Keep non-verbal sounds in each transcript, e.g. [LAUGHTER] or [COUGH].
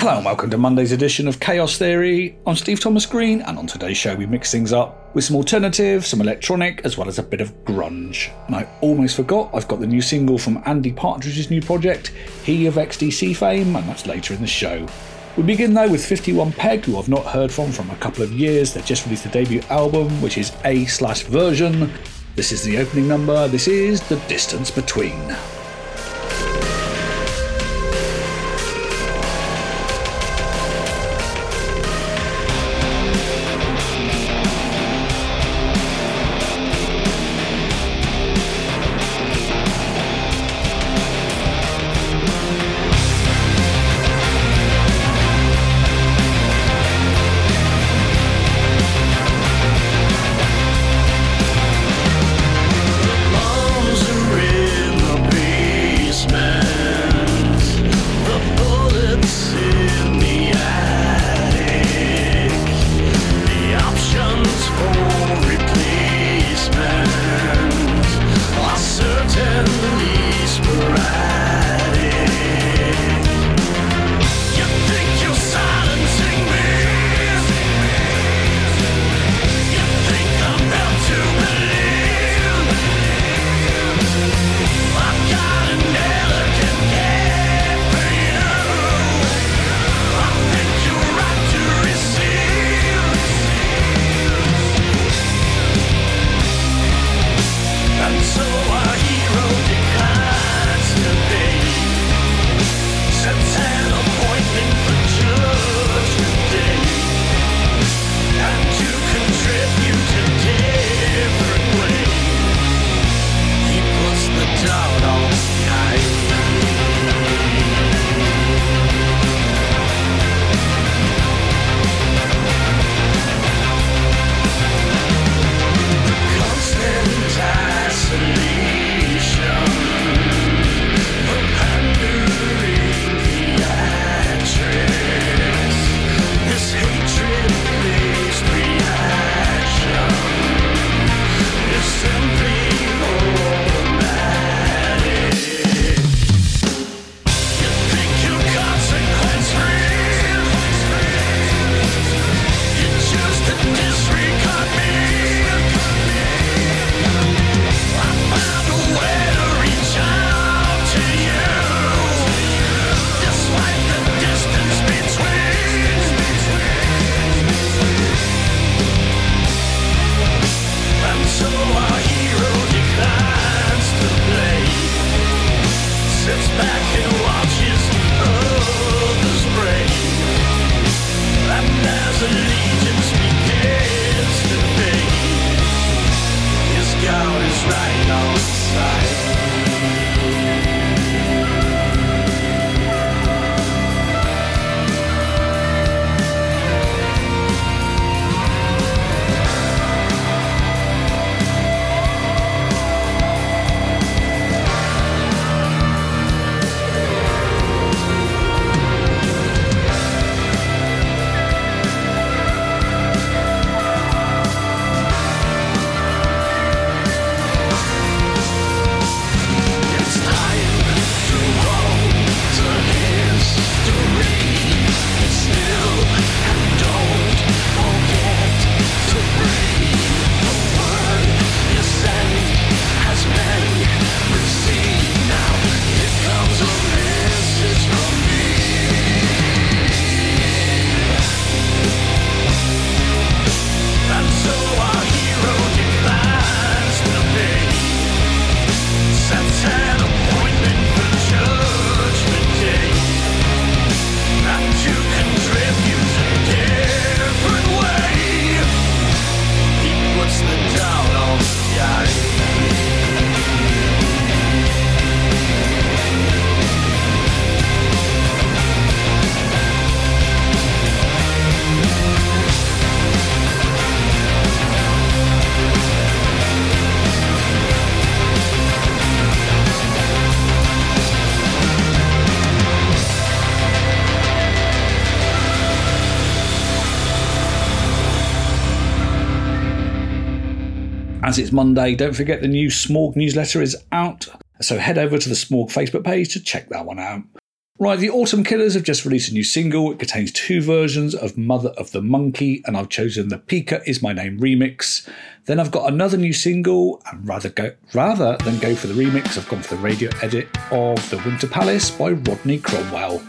Hello and welcome to Monday's edition of Chaos Theory. I'm Steve Thomas Green, and on today's show, we mix things up with some alternative, some electronic, as well as a bit of grunge. And I almost forgot, I've got the new single from Andy Partridge's new project, He of XTC fame, and that's later in the show. We begin though with 51 Peg, who I've not heard from from a couple of years. They've just released a debut album, which is A slash version. This is the opening number. This is The Distance Between. As it's Monday, don't forget the new Smorg newsletter is out. So head over to the Smorg Facebook page to check that one out. Right, the Autumn Killers have just released a new single. It contains two versions of Mother of the Monkey, and I've chosen the Pihka is My Name remix. Then I've got another new single, and rather go rather than go for the remix, I've gone for the radio edit of The Winter Palace by Rodney Cromwell.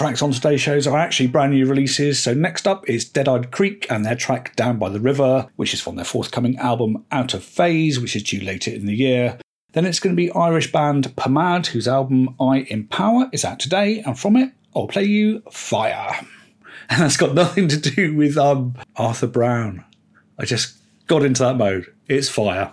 Tracks on today's shows are actually brand new releases. So next up is Dead Eyed Creek and their track Down by the River, which is from their forthcoming album Out of Phase, which is due later in the year. Then it's going to be Irish band pMad, whose album I Empower is out today, and from it I'll play you Fire. [LAUGHS] And that's got nothing to do with um, Arthur Brown. I just got into that mode. It's fire.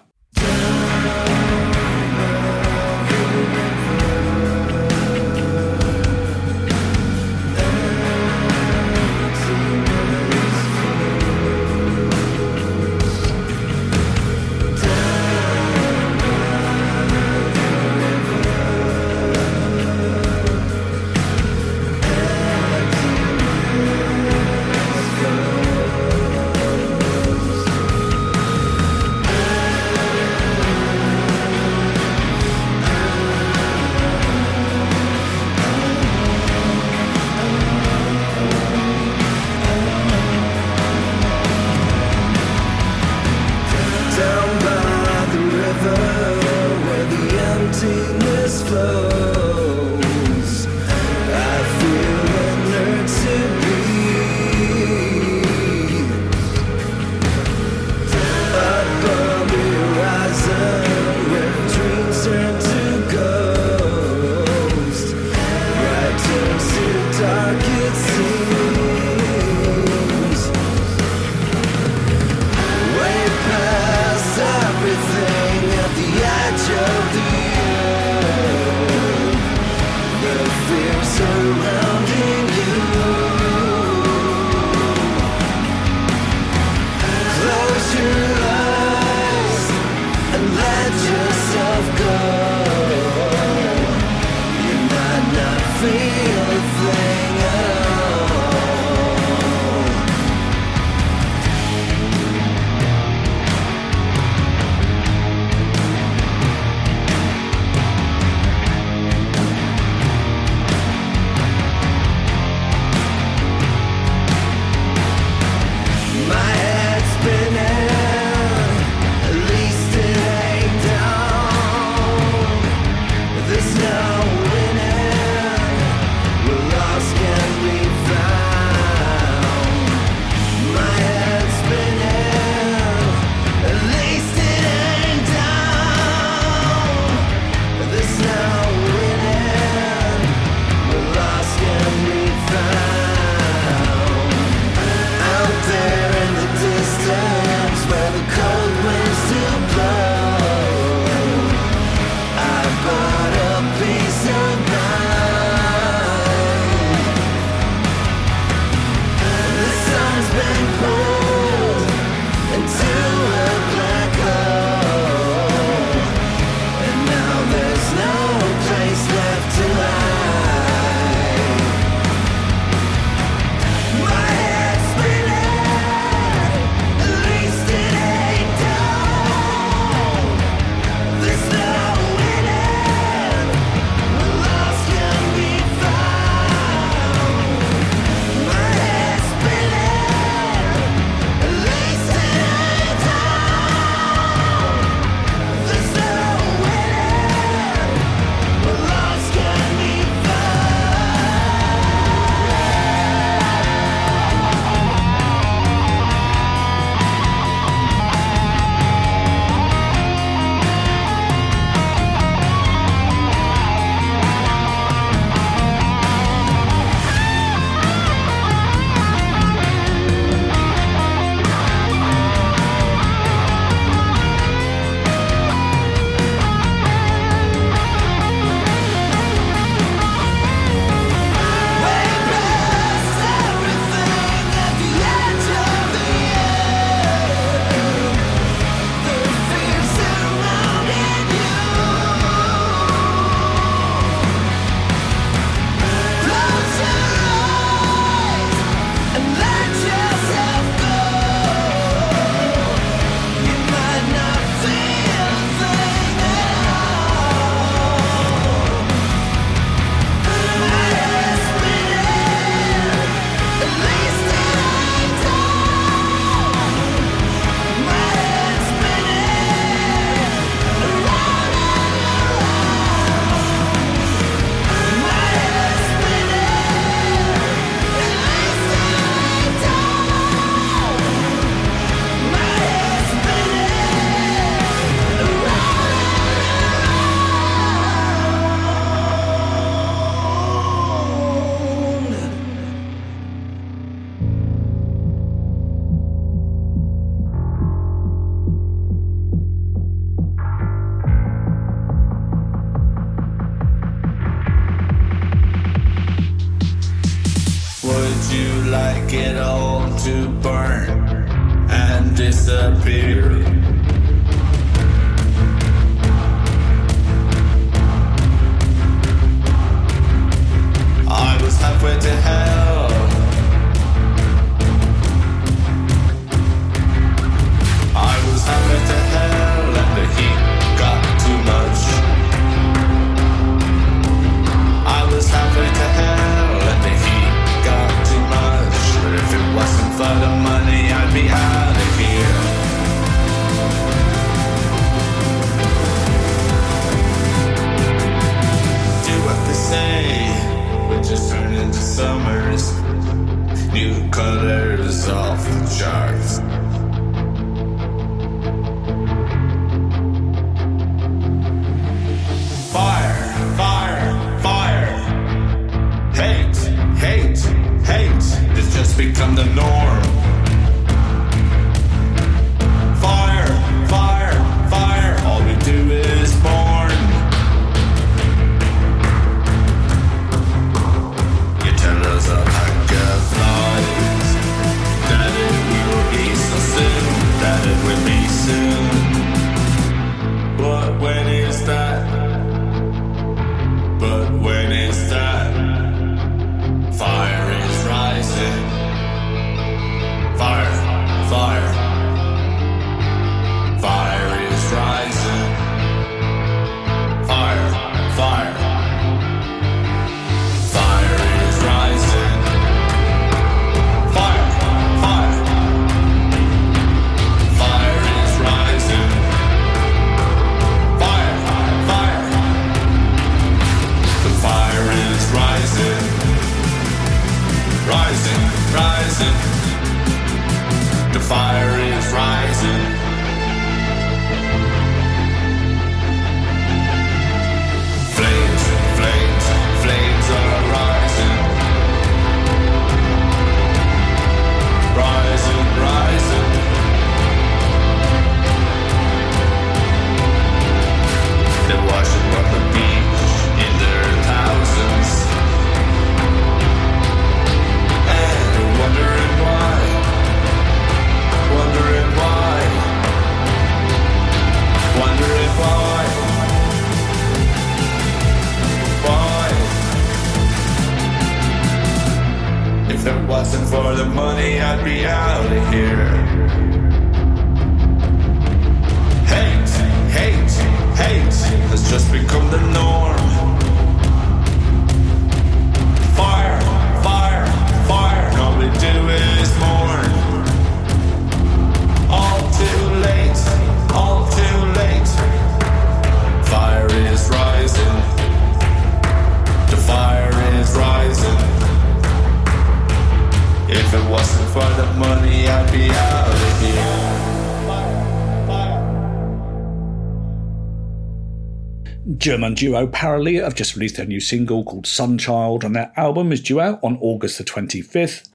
German duo Para Lia have just released their new single called Sunchild, and their album is due out on August the 25th.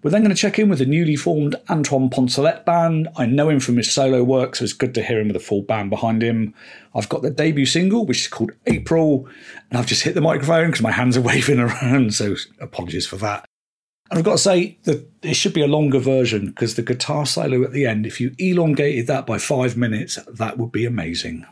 We're then going to check in with the newly formed Antoine Poncelet band. I know him from his solo work, so it's good to hear him with a full band behind him. I've got the debut single, which is called April, and I've just hit the microphone because my hands are [LAUGHS] waving around, so apologies for that. And I've got to say that it should be a longer version because the guitar solo at the end, if you elongated that by five minutes, that would be amazing.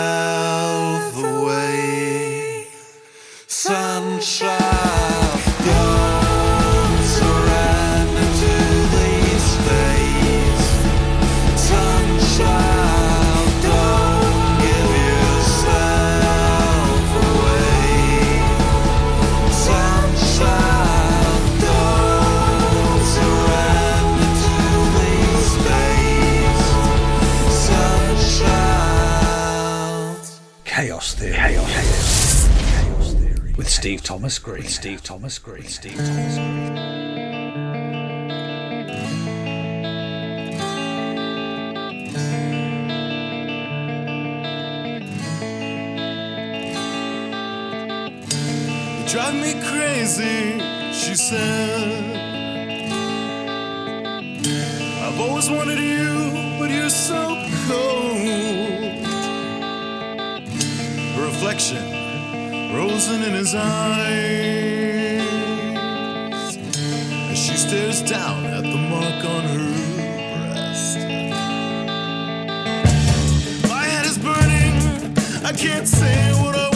yourself away. Sunshine. Steve Thomas Green. With Steve Thomas Green. Steve Thomas Green. Drive me crazy, she said. I've always wanted you, but you're so cold. A reflection frozen in his eyes as she stares down at the mark on her breast. My head is burning, I can't say what I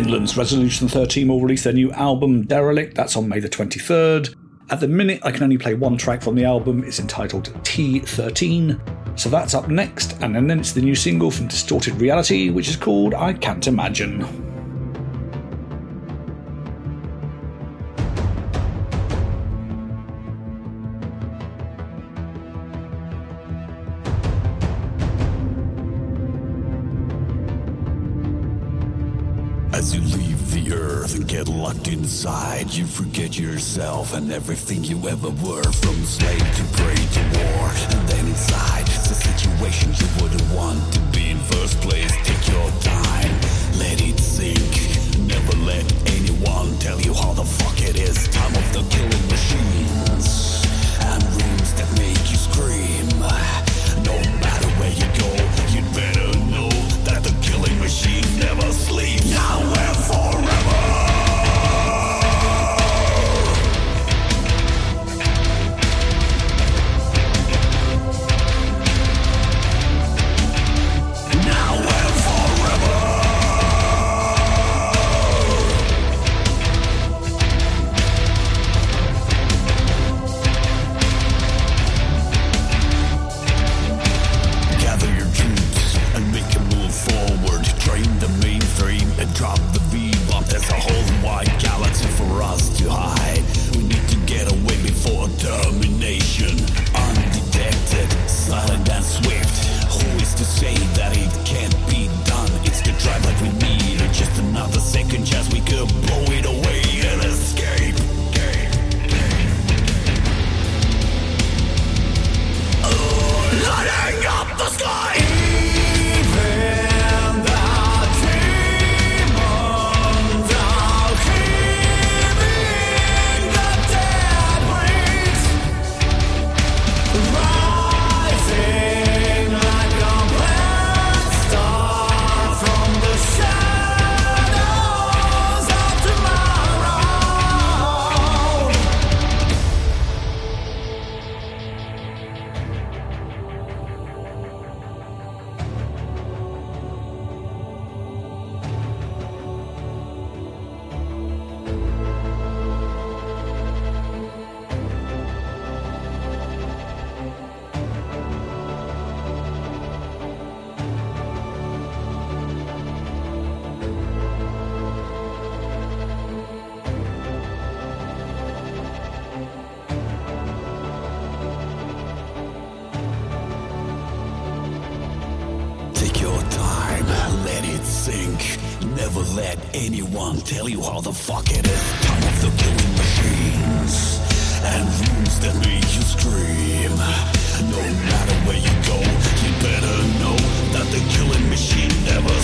Finland's Resolution 13 will release their new album Derelict. That's on May the 23rd. At the minute, I can only play one track from the album. It's entitled T13. So that's up next, and then it's the new single from Distorted Reality, which is called I Can't Imagine. Inside, you forget yourself and everything you ever were. From slave to prey to war, and then inside, it's a situation you wouldn't want to be in first place. Take your time, let it sink. Never let anyone tell you how the fuck it is. Time of the killing machines and rooms that make you scream. Never let anyone tell you how the fuck it is. Time of the killing machines and rooms that make you scream. No matter where you go, you better know that the killing machine never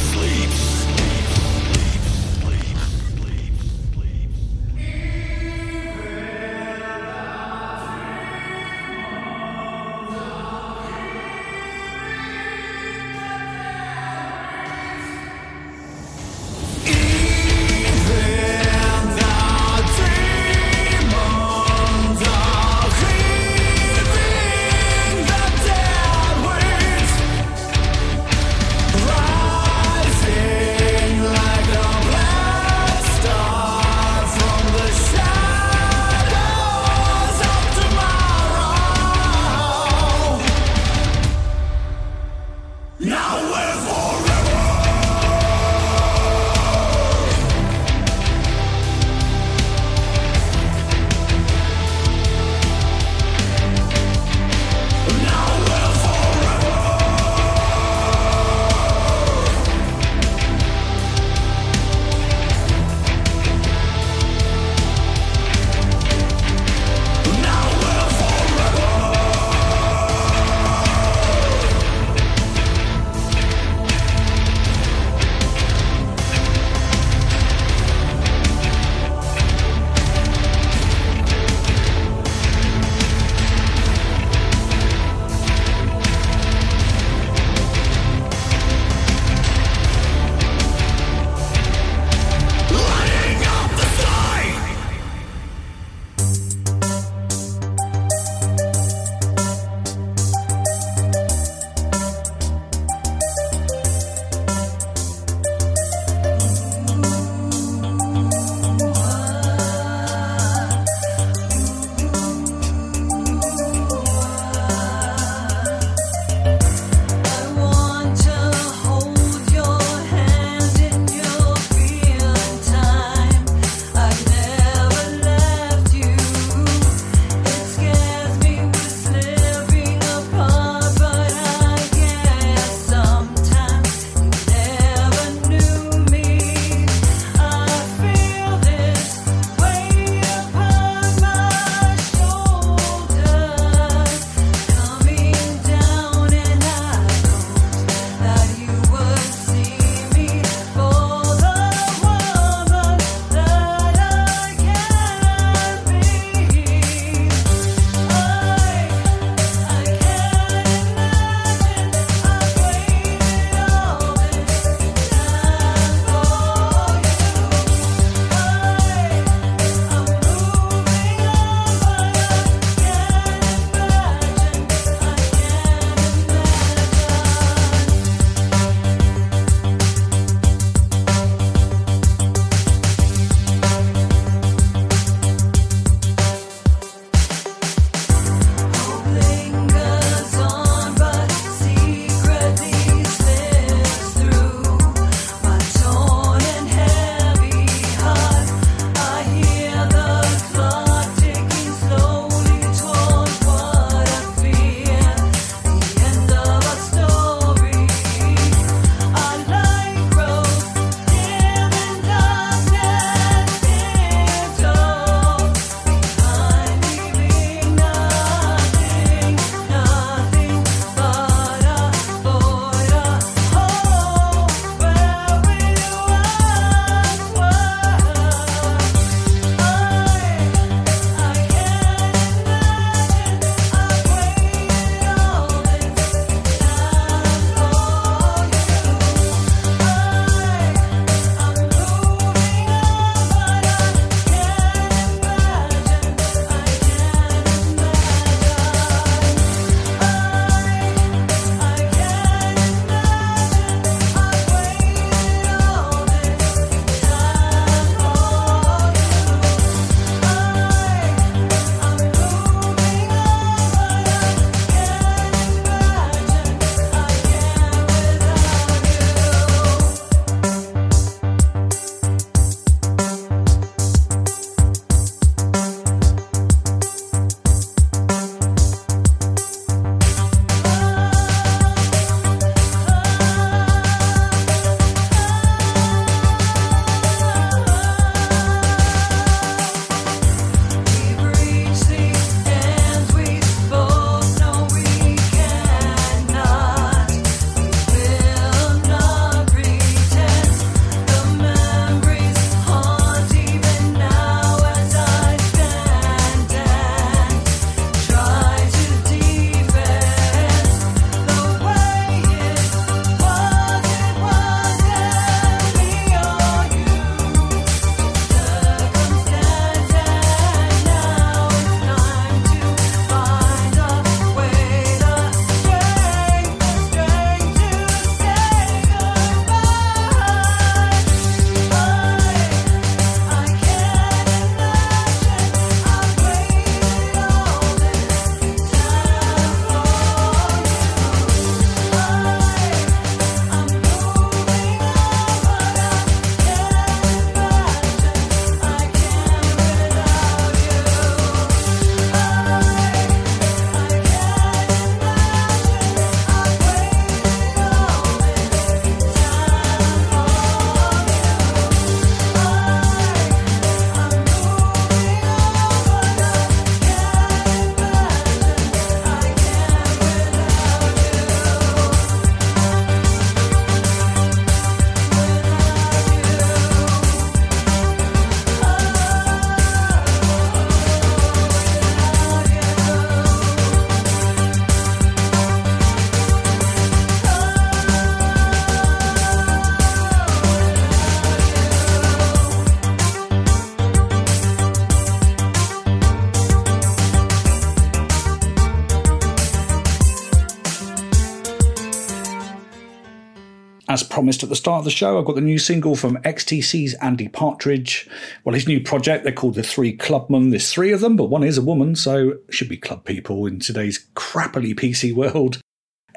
As promised at the start of the show, I've got the new single from XTC's Andy Partridge. Well, his new project, they're called The Three Clubmen. There's three of them, but one is a woman, so should be club people in today's crappily PC world.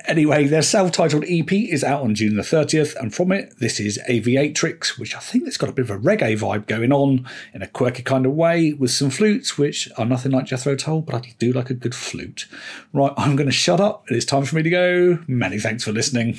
Anyway, their self titled EP is out on June the 30th, and from it, this is Aviatrix, which I think it's got a bit of a reggae vibe going on in a quirky kind of way with some flutes, which are nothing like Jethro Tull, but I do like a good flute. Right, I'm going to shut up. It is time for me to go. Many thanks for listening.